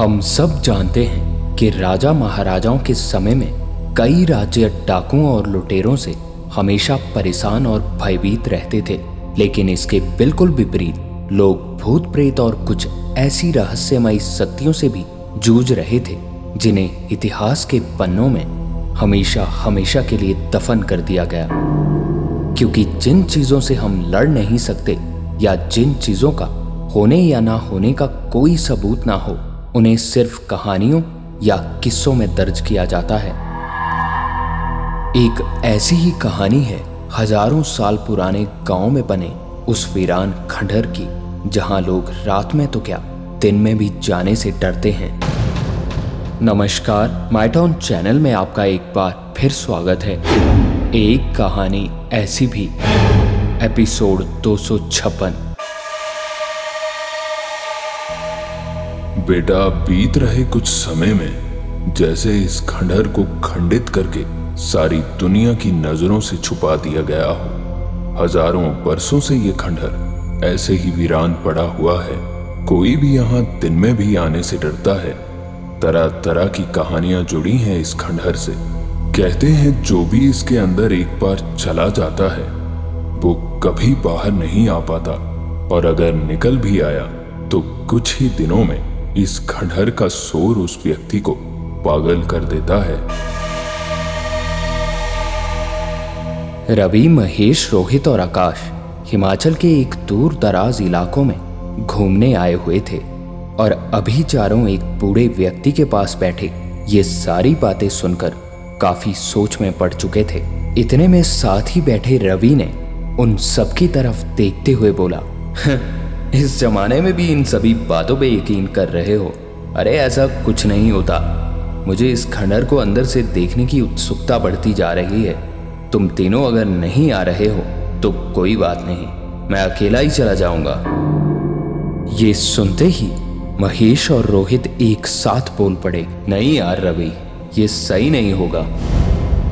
हम सब जानते हैं कि राजा महाराजाओं के समय में कई राज्य डाकुओं और लुटेरों से हमेशा परेशान और भयभीत रहते थे, लेकिन इसके बिल्कुल विपरीत लोग भूत प्रेत और कुछ ऐसी रहस्यमयी शक्तियों से भी जूझ रहे थे, जिन्हें इतिहास के पन्नों में हमेशा हमेशा के लिए दफन कर दिया गया। क्योंकि जिन चीज़ों से हम लड़ नहीं सकते, या जिन चीज़ों का होने या ना होने का कोई सबूत ना हो उन्हें सिर्फ़ कहानियों या किस्सों में दर्ज किया जाता है। एक ऐसी ही कहानी है हज़ारों साल पुराने गाँव में बने उस वीरान खंडहर की, जहाँ लोग रात में तो क्या, दिन में भी जाने से डरते हैं। नमस्कार, माइटॉन चैनल में आपका एक बार फिर स्वागत है। एक कहानी ऐसी भी, एपिसोड दो सौ छप्पन। बेटा बीत रहे कुछ समय में, जैसे इस खंडहर को खंडित करके सारी दुनिया की नज़रों से छुपा दिया गया हो। हज़ारों वर्षों से ये खंडहर ऐसे ही वीरान पड़ा हुआ है। कोई भी यहाँ दिन में भी आने से डरता है। तरह तरह की कहानियाँ जुड़ी हैं इस खंडहर से। कहते हैं जो भी इसके अंदर एक बार चला जाता है, वो कभी बाहर नहीं आ पाता। और अगर निकल भी आया तो कुछ ही दिनों में इस खंडहर का शोर उस व्यक्ति को पागल कर देता है। रवि, महेश, रोहित और आकाश हिमाचल के एक दूर दराज इलाकों में घूमने आए हुए थे और अभी चारों एक बूढ़े व्यक्ति के पास बैठे ये सारी बातें सुनकर काफ़ी सोच में पड़ चुके थे। इतने में साथ ही बैठे रवि ने उन सबकी तरफ़ देखते हुए बोला इस जमाने में भी इन सभी बातों पे यकीन कर रहे हो। अरे, ऐसा कुछ नहीं होता। मुझे इस खंडर को अंदर से देखने की उत्सुकता बढ़ती जा रही है। तुम तीनों अगर नहीं आ रहे हो तो कोई बात नहीं। मैं अकेला ही चला जाऊँगा। ये सुनते ही महेश और रोहित एक साथ बोल पड़े, नहीं यार रवि, ये सही नहीं होगा।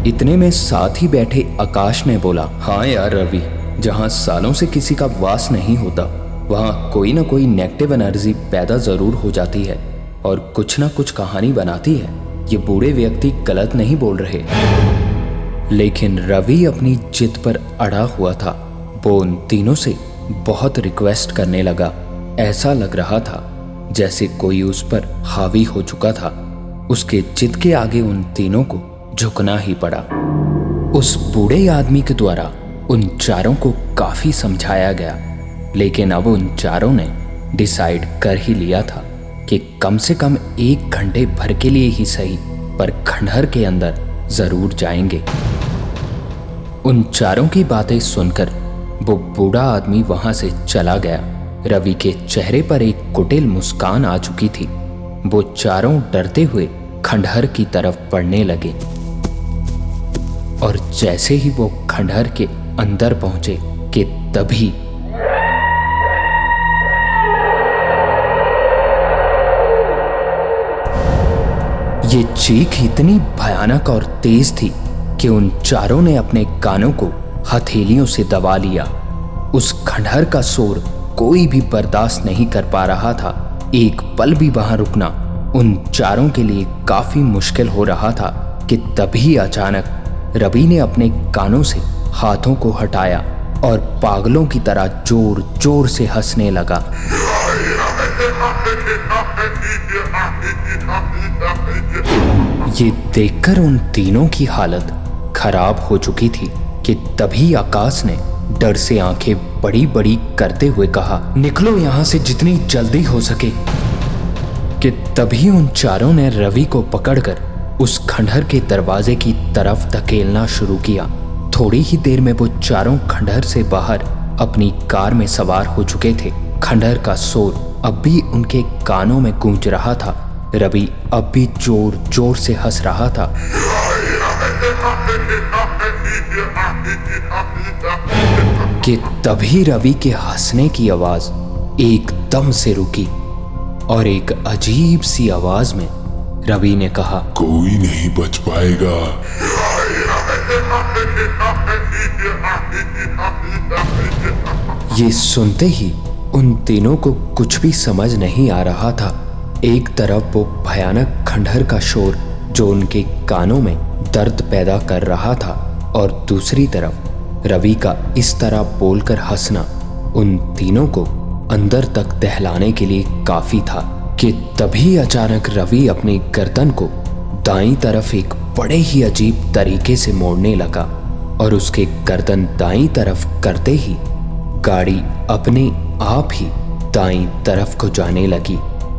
इतने में साथ ही बैठे आकाश ने बोला हाँ यार रवि, जहाँ सालों से किसी का वास नहीं होता वहाँ कोई ना कोई नेगेटिव एनर्जी पैदा ज़रूर हो जाती है और कुछ ना कुछ कहानी बनाती है। ये बूढ़े व्यक्ति गलत नहीं बोल रहे। लेकिन रवि अपनी जिद पर अड़ा हुआ था। वो उन तीनों से बहुत रिक्वेस्ट करने लगा। ऐसा लग रहा था जैसे कोई उस पर हावी हो चुका था। उसके जिद के आगे उन तीनों को झुकना ही पड़ा। उस बूढ़े आदमी के द्वारा उन चारों को काफ़ी समझाया गया। लेकिन अब उन चारों ने डिसाइड कर ही लिया था कि कम से कम एक घंटे भर के लिए ही सही, पर खंडहर के अंदर ज़रूर जाएँगे। उन चारों की बातें सुनकर वो बूढ़ा आदमी वहाँ से चला गया। रवि के चेहरे पर एक कुटिल मुस्कान आ चुकी थी। वो चारों डरते हुए खंडहर की तरफ़ पड़ने लगे। और जैसे ही वो खंडहर के अंदर पहुँचे कि तभी ये चीख इतनी भयानक और तेज थी कि उन चारों ने अपने कानों को हथेलियों से दबा लिया। उस खंडहर का शोर कोई भी बर्दाश्त नहीं कर पा रहा था। एक पल भी वहाँ रुकना उन चारों के लिए काफ़ी मुश्किल हो रहा था कि तभी अचानक रवि ने अपने कानों से हाथों को हटाया और पागलों की तरह ज़ोर ज़ोर से हंसने लगा। ये देखकर उन तीनों की हालत खराब हो चुकी थी कि तभी आकाश ने डर से आँखें बड़ी बड़ी करते हुए कहा, निकलो यहाँ से जितनी जल्दी हो सके। कि तभी उन चारों ने रवि को पकड़कर उस खंडहर के दरवाजे की तरफ़ धकेलना शुरू किया। थोड़ी ही देर में वो चारों खंडहर से बाहर अपनी कार में सवार हो चुके थे। खंडहर का शोर अब भी उनके कानों में गूंज रहा था। रवि अब भी ज़ोर ज़ोर से हंस रहा था। कि तभी रवि के हंसने की आवाज़ एकदम से रुकी और एक अजीब सी आवाज़ में रवि ने कहा कोई नहीं बच पाएगा। ये सुनते ही उन तीनों को कुछ भी समझ नहीं आ रहा था। एक तरफ़ वो भयानक खंडहर का शोर, जो उनके कानों में दर्द पैदा कर रहा था, और दूसरी तरफ़ रवि का इस तरह बोलकर हंसना उन तीनों को अंदर तक दहलाने के लिए काफ़ी था, कि तभी अचानक रवि अपनी गर्दन को दाई तरफ़ एक बड़े ही अजीब तरीके से मोड़ने लगा, और उसके गर्दन दाई तरफ़ करते ही गाड़ी अपने आप ही दाई तरफ़ को जाने लगी।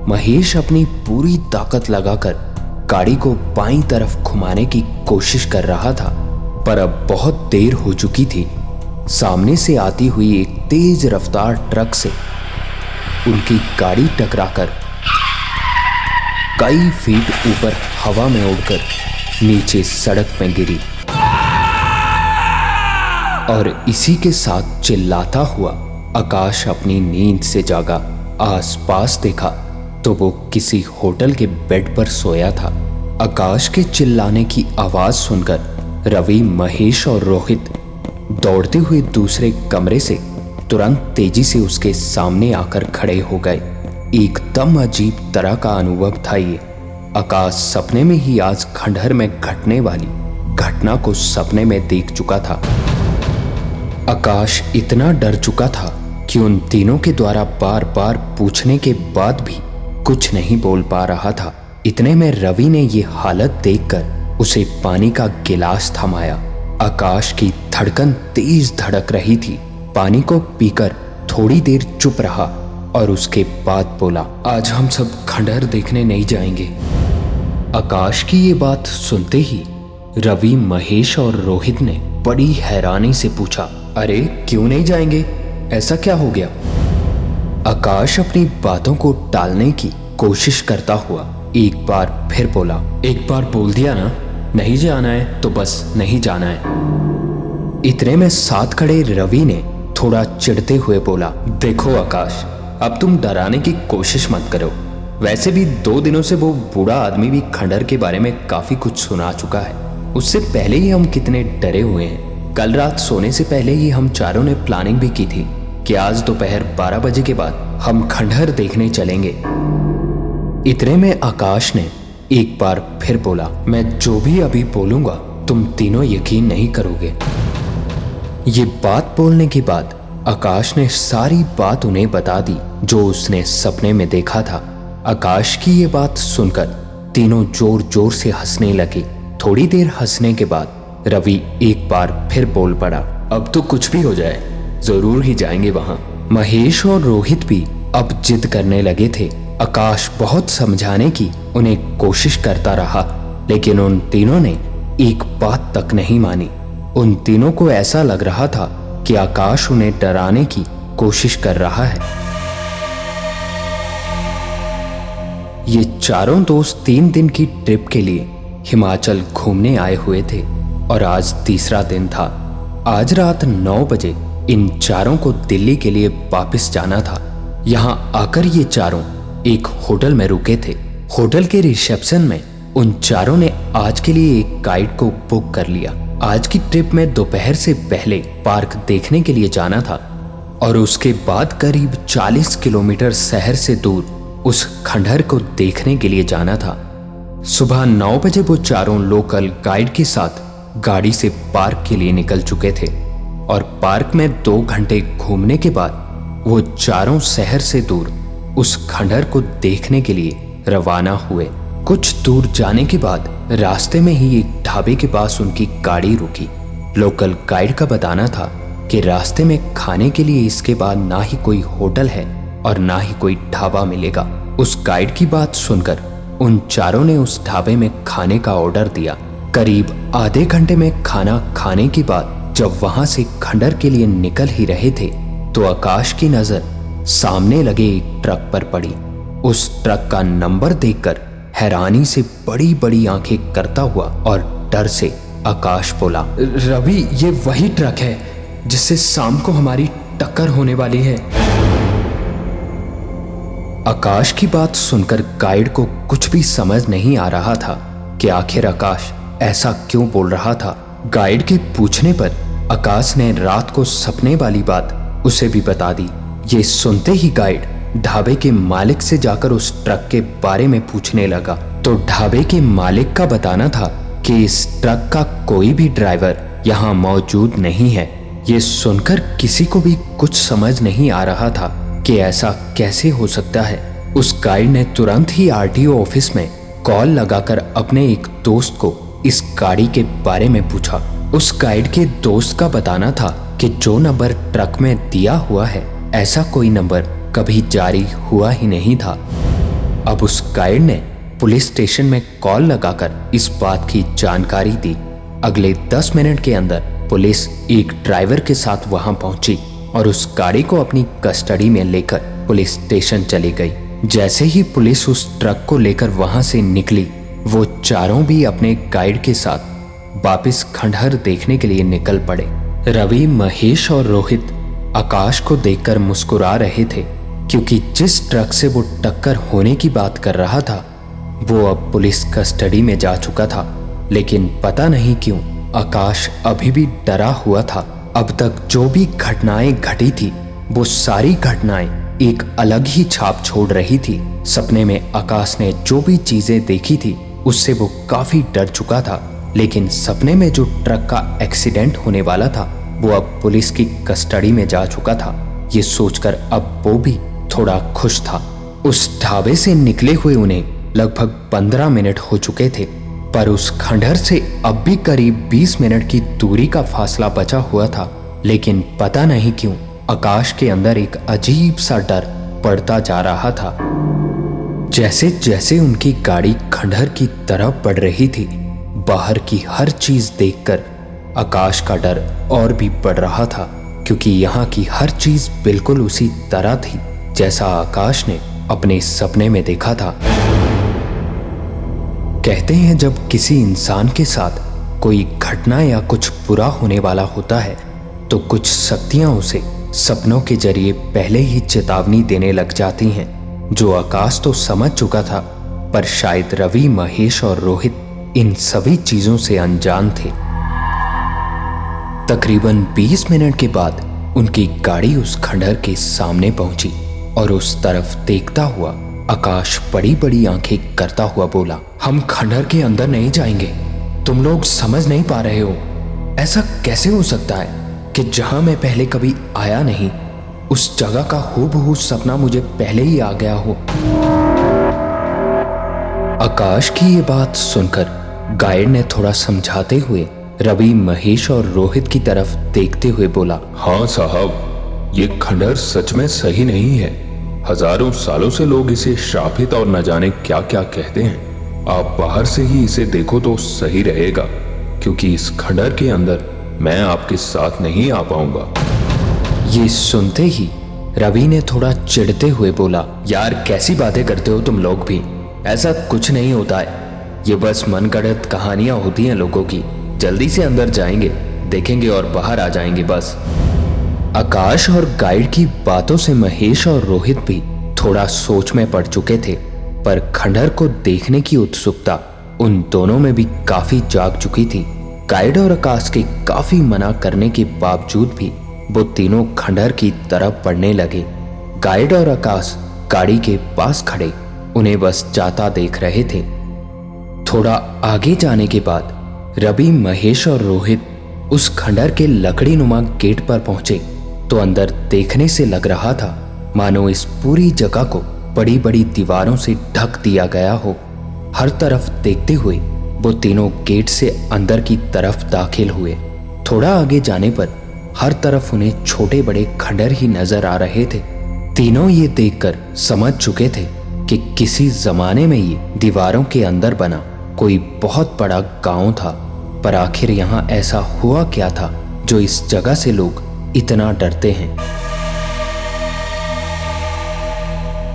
महेश अपनी पूरी ताकत लगाकर गाड़ी को बाई तरफ़ घुमाने की कोशिश कर रहा था, पर अब बहुत देर हो चुकी थी। सामने से आती हुई एक तेज रफ्तार ट्रक से उनकी गाड़ी टकराकर कई फीट ऊपर हवा में उड़कर नीचे सड़क में गिरी और इसी के साथ चिल्लाता हुआ आकाश अपनी नींद से जागा, आसपास देखा तो वो किसी होटल के बेड पर सोया था। आकाश के चिल्लाने की आवाज़ सुनकर रवि, महेश और रोहित दौड़ते हुए दूसरे कमरे से तुरंत तेज़ी से उसके सामने आकर खड़े हो गए। एकदम अजीब तरह का अनुभव था ये। आकाश सपने में ही आज खंडहर में घटने वाली घटना को सपने में देख चुका था। आकाश इतना डर चुका था कि उन तीनों के द्वारा बार बार पूछने के बाद भी कुछ नहीं बोल पा रहा था। इतने में रवि ने ये हालत देखकर उसे पानी का गिलास थमाया। आकाश की धड़कन तेज धड़क रही थी। पानी को पीकर थोड़ी देर चुप रहा और उसके बाद बोला, आज हम सब खंडहर देखने नहीं जाएँगे। आकाश की ये बात सुनते ही रवि महेश और रोहित ने बड़ी हैरानी से पूछा, अरे, क्यों नहीं जाएँगे? ऐसा क्या हो गया? आकाश अपनी बातों को टालने की कोशिश करता हुआ एक बार फिर बोला, एक बार बोल दिया ना, नहीं जाना है तो बस नहीं जाना है। इतने में साथ खड़े रवि ने थोड़ा चिढ़ते हुए बोला, देखो आकाश, अब तुम डराने की कोशिश मत करो। वैसे भी दो दिनों से वो बूढ़ा आदमी भी खंडर के बारे में काफ़ी कुछ सुना चुका है। उससे पहले ही हम कितने डरे हुए हैं। कल रात सोने से पहले ही हम चारों ने प्लानिंग भी की थी। कि आज दोपहर बारह बजे के बाद हम खंडहर देखने चलेंगे। इतने में आकाश ने एक बार फिर बोला, मैं जो भी अभी बोलूँगा, तुम तीनों यकीन नहीं करोगे। ये बात बोलने के बाद आकाश ने सारी बात उन्हें बता दी, जो उसने सपने में देखा था। आकाश की ये बात सुनकर तीनों ज़ोर ज़ोर से हंसने लगे। थोड़ी देर हंसने के बाद रवि एक बार फिर बोल पड़ा, अब तो कुछ भी हो जाए। ज़रूर ही जाएँगे वहाँ। महेश और रोहित भी अब जिद करने लगे थे। आकाश बहुत समझाने की उन्हें कोशिश करता रहा, लेकिन उन तीनों ने एक बात तक नहीं मानी। उन तीनों को ऐसा लग रहा था कि आकाश उन्हें डराने की कोशिश कर रहा है। ये चारों दोस्त तीन दिन की ट्रिप के लिए हिमाचल घूमने आए हुए थे, और आज तीसरा दिन था। आज रात नौ बजे इन चारों को दिल्ली के लिए वापस जाना था। यहाँ आकर ये चारों एक होटल में रुके थे। होटल के रिसेप्शन में उन चारों ने आज के लिए एक गाइड को बुक कर लिया। आज की ट्रिप में दोपहर से पहले पार्क देखने के लिए जाना था और उसके बाद करीब 40 किलोमीटर शहर से दूर उस खंडहर को देखने के लिए जाना था। सुबह नौ बजे वो चारों लोकल गाइड के साथ गाड़ी से पार्क के लिए निकल चुके थे। और पार्क में दो घंटे घूमने के बाद वो चारों शहर से दूर उस खंडर को देखने के लिए रवाना हुए। कुछ दूर जाने के बाद रास्ते में ही एक ढाबे के पास उनकी गाड़ी रुकी। लोकल गाइड का बताना था कि रास्ते में खाने के लिए इसके बाद ना ही कोई होटल है और ना ही कोई ढाबा मिलेगा। उस गाइड की बात सुनकर उन चारों ने उस ढाबे में खाने का ऑर्डर दिया। करीब आधे घंटे में खाना खाने के बाद जब वहाँ से खंडर के लिए निकल ही रहे थे तो आकाश की नज़र सामने लगे एक ट्रक पर पड़ी। उस ट्रक का नंबर देखकर हैरानी से बड़ी बड़ी आँखें करता हुआ और डर से आकाश बोला, रवि, ये वही ट्रक है जिससे शाम को हमारी टक्कर होने वाली है। आकाश की बात सुनकर गाइड को कुछ भी समझ नहीं आ रहा था कि आखिर आकाश ऐसा क्यों बोल रहा था। गाइड के पूछने पर आकाश ने रात को सपने वाली बात उसे भी बता दी। ये सुनते ही गाइड ढाबे के मालिक से जाकर उस ट्रक के बारे में पूछने लगा। तो ढाबे के मालिक का बताना था कि इस ट्रक का कोई भी ड्राइवर यहाँ मौजूद नहीं है। ये सुनकर किसी को भी कुछ समझ नहीं आ रहा था कि ऐसा कैसे हो सकता है। उस गाइड ने तुरंत ही आरटीओ ऑफ़िस में कॉल लगाकर अपने एक दोस्त को इस गाड़ी के बारे में पूछा। उस गाइड के दोस्त का बताना था कि जो नंबर ट्रक में दिया हुआ है, ऐसा कोई नंबर कभी जारी हुआ ही नहीं था। अब उस गाइड ने पुलिस स्टेशन में कॉल लगाकर इस बात की जानकारी दी। अगले दस मिनट के अंदर पुलिस एक ड्राइवर के साथ वहाँ पहुँची और उस गाड़ी को अपनी कस्टडी में लेकर पुलिस स्टेशन चली गई। जैसे ही पुलिस उस ट्रक को लेकर वहाँ से निकली, वो चारों भी अपने गाइड के साथ वापिस खंडहर देखने के लिए निकल पड़े। रवि, महेश और रोहित आकाश को देखकर मुस्कुरा रहे थे, क्योंकि जिस ट्रक से वो टक्कर होने की बात कर रहा था, वो अब पुलिस कस्टडी में जा चुका था। लेकिन पता नहीं क्यों, आकाश अभी भी डरा हुआ था। अब तक जो भी घटनाएँ घटी थी, वो सारी घटनाएँ एक अलग ही छाप छोड़ रही थी। सपने में आकाश ने जो भी चीज़ें देखी थी, उससे वो काफ़ी डर चुका था। लेकिन सपने में जो ट्रक का एक्सीडेंट होने वाला था, वो अब पुलिस की कस्टडी में जा चुका था। ये सोचकर अब वो भी थोड़ा खुश था। उस ढाबे से निकले हुए उन्हें लगभग पंद्रह मिनट हो चुके थे, पर उस खंडहर से अब भी करीब 20 मिनट की दूरी का फासला बचा हुआ था। लेकिन पता नहीं क्यों, आकाश के अंदर एक अजीब सा डर पड़ता जा रहा था। जैसे जैसे उनकी गाड़ी खंडहर की तरफ़ बढ़ रही थी बाहर की हर चीज़ देखकर आकाश का डर और भी बढ़ रहा था, क्योंकि यहाँ की हर चीज़ बिल्कुल उसी तरह थी, जैसा आकाश ने अपने सपने में देखा था। कहते हैं जब किसी इंसान के साथ कोई घटना या कुछ बुरा होने वाला होता है तो कुछ शक्तियाँ उसे सपनों के ज़रिए पहले ही चेतावनी देने लग जाती हैं, जो आकाश तो समझ चुका था, पर शायद रवि, महेश और रोहित इन सभी चीज़ों से अनजान थे। तकरीबन 20 मिनट के बाद उनकी गाड़ी उस खंडहर के सामने पहुँची और उस तरफ़ देखता हुआ आकाश बड़ी बड़ी आँखें करता हुआ बोला, हम खंडहर के अंदर नहीं जाएँगे। तुम लोग समझ नहीं पा रहे हो। ऐसा कैसे हो सकता है कि जहाँ मैं पहले कभी आया नहीं, उस जगह का हूबहू सपना मुझे पहले ही आ गया हो? आकाश की ये बात सुनकर गाइड ने थोड़ा समझाते हुए रवि महेश और रोहित की तरफ़ देखते हुए बोला हाँ साहब ये खंडहर सच में सही नहीं है। हज़ारों सालों से लोग इसे श्रापित और न जाने क्या क्या कहते हैं। आप बाहर से ही इसे देखो तो सही रहेगा क्योंकि इस खंडर के अंदर मैं आपके साथ नहीं आ पाऊँगा। ये सुनते ही रवि ने थोड़ा चिढ़ते हुए बोला यार कैसी बातें करते हो तुम लोग भी? ऐसा कुछ नहीं होता है। ये बस मन गढ़त कहानियाँ होती हैं लोगों की। जल्दी से अंदर जाएँगे, देखेंगे और बाहर आ जाएँगे बस। आकाश और गाइड की बातों से महेश और रोहित भी थोड़ा सोच में पड़ चुके थे, पर खंडहर को देखने की उत्सुकता उन दोनों में भी काफ़ी जाग चुकी थी। गाइड और आकाश के काफ़ी मना करने के बावजूद भी वो तीनों खंडहर की तरफ़ पड़ने लगे। गाइड और आकाश गाड़ी के पास खड़े, उन्हें बस जाता देख रहे थे। थोड़ा आगे जाने के बाद रवि, महेश और रोहित उस खंडर के लकड़ी नुमा गेट पर पहुँचे। तो अंदर देखने से लग रहा था, मानो इस पूरी जगह को बड़ी बड़ी दीवारों से ढक दिया गया हो। हर तरफ़ देखते हुए वो तीनों गेट से अंदर की तरफ़ दाखिल हुए। थोड़ा आगे जाने पर हर तरफ़ उन्हें छोटे बड़े खंडर ही नज़र आ रहे थे। तीनों ये देखकर समझ चुके थे कि किसी जमाने में ये दीवारों के अंदर बना। कोई बहुत बड़ा गाँव था, पर आखिर यहाँ ऐसा हुआ क्या था, जो इस जगह से लोग इतना डरते हैं?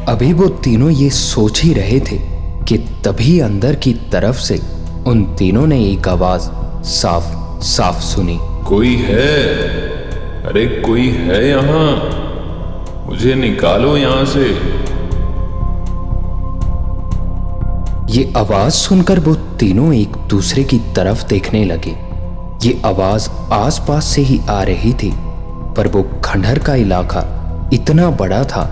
अभी वो तीनों ये सोच ही रहे थे कि तभी अंदर की तरफ़ से उन तीनों ने एक आवाज़ साफ़ साफ़ सुनी। कोई है? अरे कोई है यहाँ? मुझे निकालो यहाँ से। ये आवाज़ सुनकर वो तीनों एक दूसरे की तरफ़ देखने लगे। ये आवाज़ आसपास से ही आ रही थी, पर वो खंडहर का इलाका इतना बड़ा था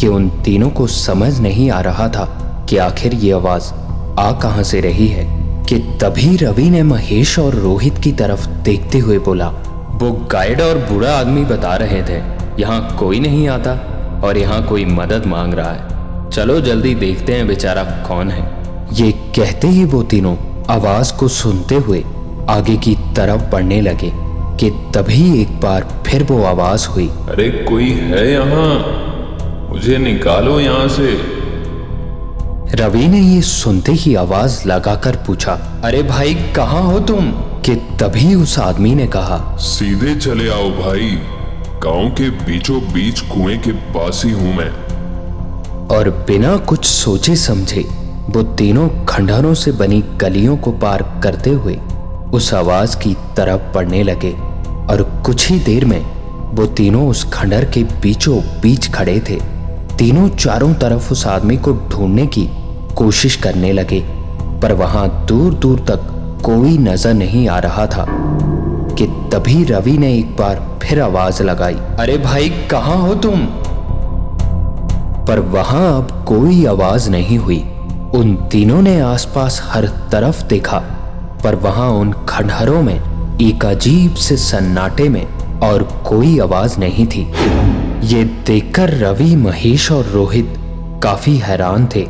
कि उन तीनों को समझ नहीं आ रहा था कि आखिर ये आवाज़ आ कहाँ से रही है। कि तभी रवि ने महेश और रोहित की तरफ़ देखते हुए बोला, वो गाइड और बूढ़ा आदमी बता रहे थे, यहाँ कोई नहीं आता और यहाँ कोई मदद मांग रहा है। चलो जल्दी देखते हैं बेचारा कौन है। ये कहते ही वो तीनों आवाज़ को सुनते हुए आगे की तरफ़ बढ़ने लगे कि तभी एक बार फिर वो आवाज़ हुई। अरे कोई है यहाँ? मुझे निकालो यहाँ से। रवि ने ये सुनते ही आवाज़ लगाकर पूछा अरे भाई कहाँ हो तुम? कि तभी उस आदमी ने कहा सीधे चले आओ भाई। गाँव के बीचों बीच कुएँ के पास ही हूँ मैं। और बिना कुछ सोचे समझे वो तीनों खंडहरों से बनी गलियों को पार करते हुए उस आवाज़ की तरफ़ पड़ने लगे और कुछ ही देर में वो तीनों उस खंडहर के बीचों बीच खड़े थे। तीनों चारों तरफ़ उस आदमी को ढूँढने की कोशिश करने लगे, पर वहाँ दूर दूर तक कोई नज़र नहीं आ रहा था कि तभी रवि ने एक बार फिर आवाज़ लगाई, अरे भाई, कहाँ हो तुम? पर वहाँ अब कोई आवाज़ नहीं हुई। उन तीनों ने आसपास हर तरफ़ देखा, पर वहाँ उन खंडहरों में, एक अजीब से सन्नाटे में, और कोई आवाज़ नहीं थी। ये देखकर रवि, महेश और रोहित काफ़ी हैरान थे,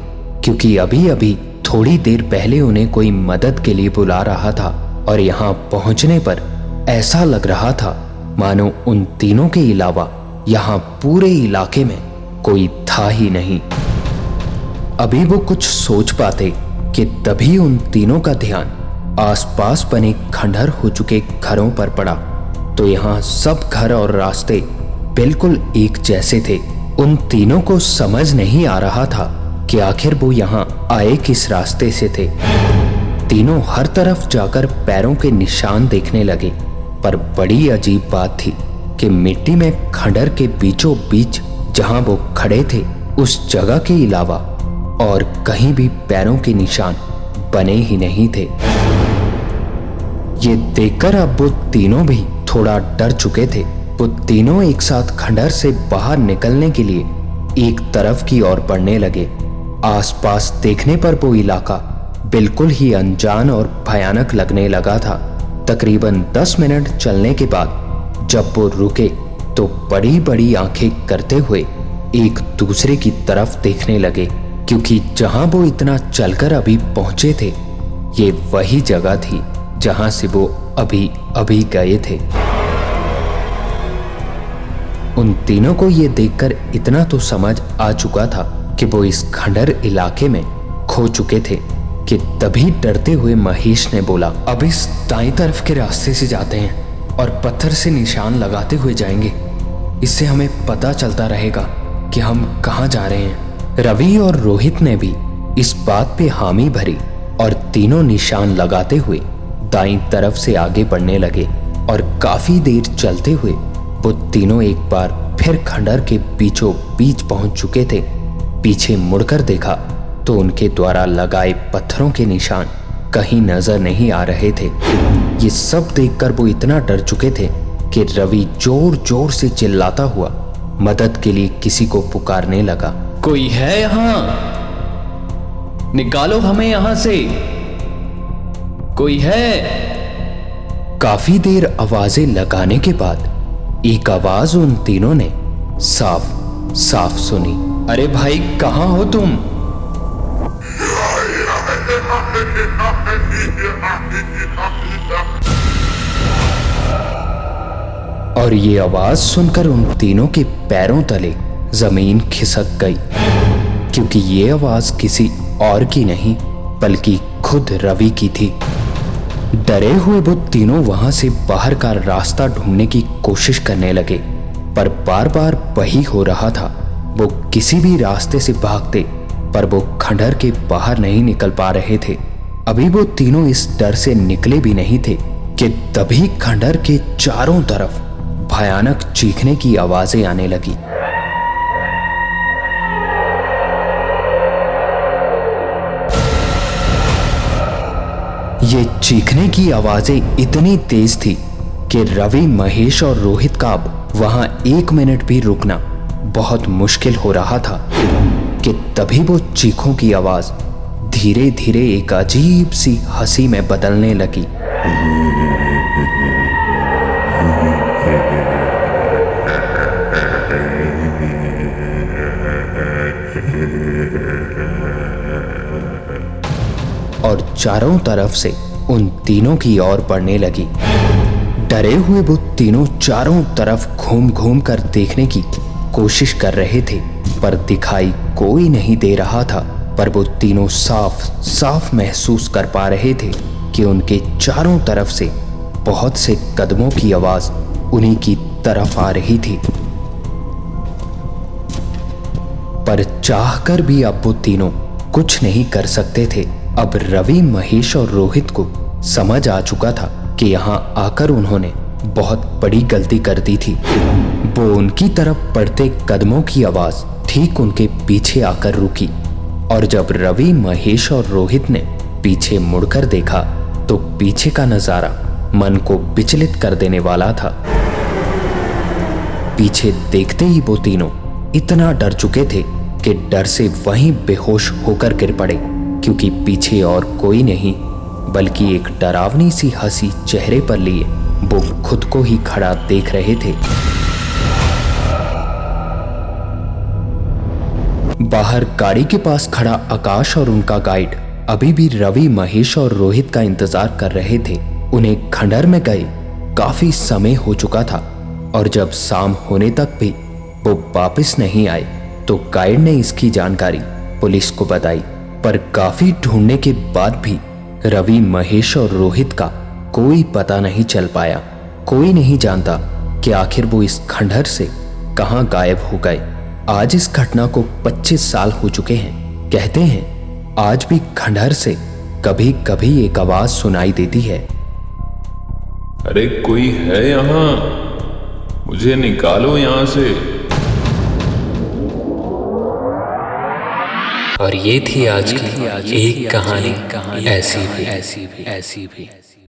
क्योंकि अभी अभी थोड़ी देर पहले उन्हें कोई मदद के लिए बुला रहा था, और यहाँ पहुँचने पर ऐसा लग रहा था, मानो उन तीनों के अलावा यहाँ पूरे इलाके में कोई था ही नहीं। अभी वो कुछ सोच पाते कि तभी उन तीनों का ध्यान आसपास बने खंडहर हो चुके घरों पर पड़ा। तो यहाँ सब घर और रास्ते बिल्कुल एक जैसे थे। उन तीनों को समझ नहीं आ रहा था कि आखिर वो यहाँ आए किस रास्ते से थे। तीनों हर तरफ़ जाकर पैरों के निशान देखने लगे, पर बड़ी अजीब बात थी कि मिट्टी में खंडर के बीचों बीच जहाँ वो खड़े थे, उस जगह के अलावा और कहीं भी पैरों के निशान बने ही नहीं थे। ये देखकर अब वो तीनों भी थोड़ा डर चुके थे। वो तीनों एक साथ खंडर से बाहर निकलने के लिए एक तरफ़ की ओर बढ़ने लगे। आसपास देखने पर वो इलाका बिल्कुल ही अनजान और भयानक लगने लगा था। तकरीबन दस मिनट चलने के बाद जब वो रुके तो बड़ी बड़ी आँखें करते हुए एक दूसरे की तरफ़ देखने लगे। क्योंकि जहाँ वो इतना चलकर अभी पहुँचे थे, ये वही जगह थी जहाँ से वो अभी अभी गए थे। उन तीनों को ये देखकर इतना तो समझ आ चुका था कि वो इस खंडर इलाके में खो चुके थे कि तभी डरते हुए महेश ने बोला, अब इस दाई तरफ़ के रास्ते से जाते हैं और पत्थर से निशान लगाते हुए जाएँगे। इससे हमें पता चलता रहेगा कि हम कहाँ जा रहे हैं। रवि और रोहित ने भी इस बात पे हामी भरी और तीनों निशान लगाते हुए दाई तरफ़ से आगे बढ़ने लगे और काफ़ी देर चलते हुए वो तीनों एक बार फिर खंडर के बीचों बीच पहुँच चुके थे। पीछे मुड़कर देखा तो उनके द्वारा लगाए पत्थरों के निशान कहीं नज़र नहीं आ रहे थे। ये सब देखकर वो इतना डर चुके थे कि रवि ज़ोर ज़ोर से चिल्लाता हुआ मदद के लिए किसी को पुकारने लगा। कोई है यहाँ? निकालो हमें यहाँ से। कोई है? काफ़ी देर आवाज़ें लगाने के बाद एक आवाज़ उन तीनों ने साफ़ साफ़ सुनी। अरे भाई कहाँ हो तुम? और ये आवाज़ सुनकर उन तीनों के पैरों तले ज़मीन खिसक गई, क्योंकि ये आवाज़ किसी और की नहीं, बल्कि खुद रवि की थी। डरे हुए वो तीनों वहाँ से बाहर का रास्ता ढूँढने की कोशिश करने लगे, पर बार बार वही हो रहा था। वो किसी भी रास्ते से भागते, पर वो खंडर के बाहर नहीं निकल पा रहे थे। अभी वो तीनों इस डर से निकले भी नहीं थे, कि तभी खंडर के चारों तरफ़ भयानक चीखने की आवाज़ें आने लगी। ये चीखने की आवाज़ें इतनी तेज थी कि रवि, महेश और रोहित का अब वहाँ एक मिनट भी रुकना बहुत मुश्किल हो रहा था कि तभी वो चीखों की आवाज़ धीरे धीरे एक अजीब सी हँसी में बदलने लगी। और चारों तरफ़ से उन तीनों की ओर पड़ने लगी। डरे हुए वो तीनों चारों तरफ़ घूम घूम कर देखने की कोशिश कर रहे थे, पर दिखाई कोई नहीं दे रहा था। पर वो तीनों साफ़ साफ़ महसूस कर पा रहे थे कि उनके चारों तरफ़ से बहुत से कदमों की आवाज़ उन्हीं की तरफ़ आ रही थी। पर चाहकर भी अब वो तीनों कुछ नहीं कर सकते थे। अब रवि महेश और रोहित को समझ आ चुका था कि यहाँ आकर उन्होंने बहुत बड़ी गलती कर दी थी। वो उनकी तरफ़ पड़ते कदमों की आवाज़ ठीक उनके पीछे आकर रुकी और जब रवि महेश और रोहित ने पीछे मुड़कर देखा तो पीछे का नज़ारा मन को विचलित कर देने वाला था। पीछे देखते ही वो तीनों इतना डर चुके थे कि डर से वहीं बेहोश होकर गिर पड़े। क्योंकि पीछे और कोई नहीं, बल्कि एक डरावनी सी हँसी चेहरे पर लिए वो खुद को ही खड़ा देख रहे थे। बाहर गाड़ी के पास खड़ा आकाश और उनका गाइड अभी भी रवि, महेश और रोहित का इंतज़ार कर रहे थे। उन्हें खंडर में गए, काफ़ी समय हो चुका था और जब शाम होने तक भी वो वापस नहीं आए तो गाइड ने इसकी जानकारी पुलिस को बताई। पर काफ़ी ढूँढने के बाद भी रवि, महेश और रोहित का कोई पता नहीं चल पाया। कोई नहीं जानता कि आखिर वो इस खंडहर से कहाँ गायब हो गए। आज इस घटना को 25 साल हो चुके हैं। कहते हैं, आज भी खंडहर से कभी कभी एक आवाज़ सुनाई देती है। अरे कोई है यहाँ? मुझे निकालो यहाँ से। और ये थी आज की एक कहानी। ऐसी भी। ऐसी भी ऐसी भी।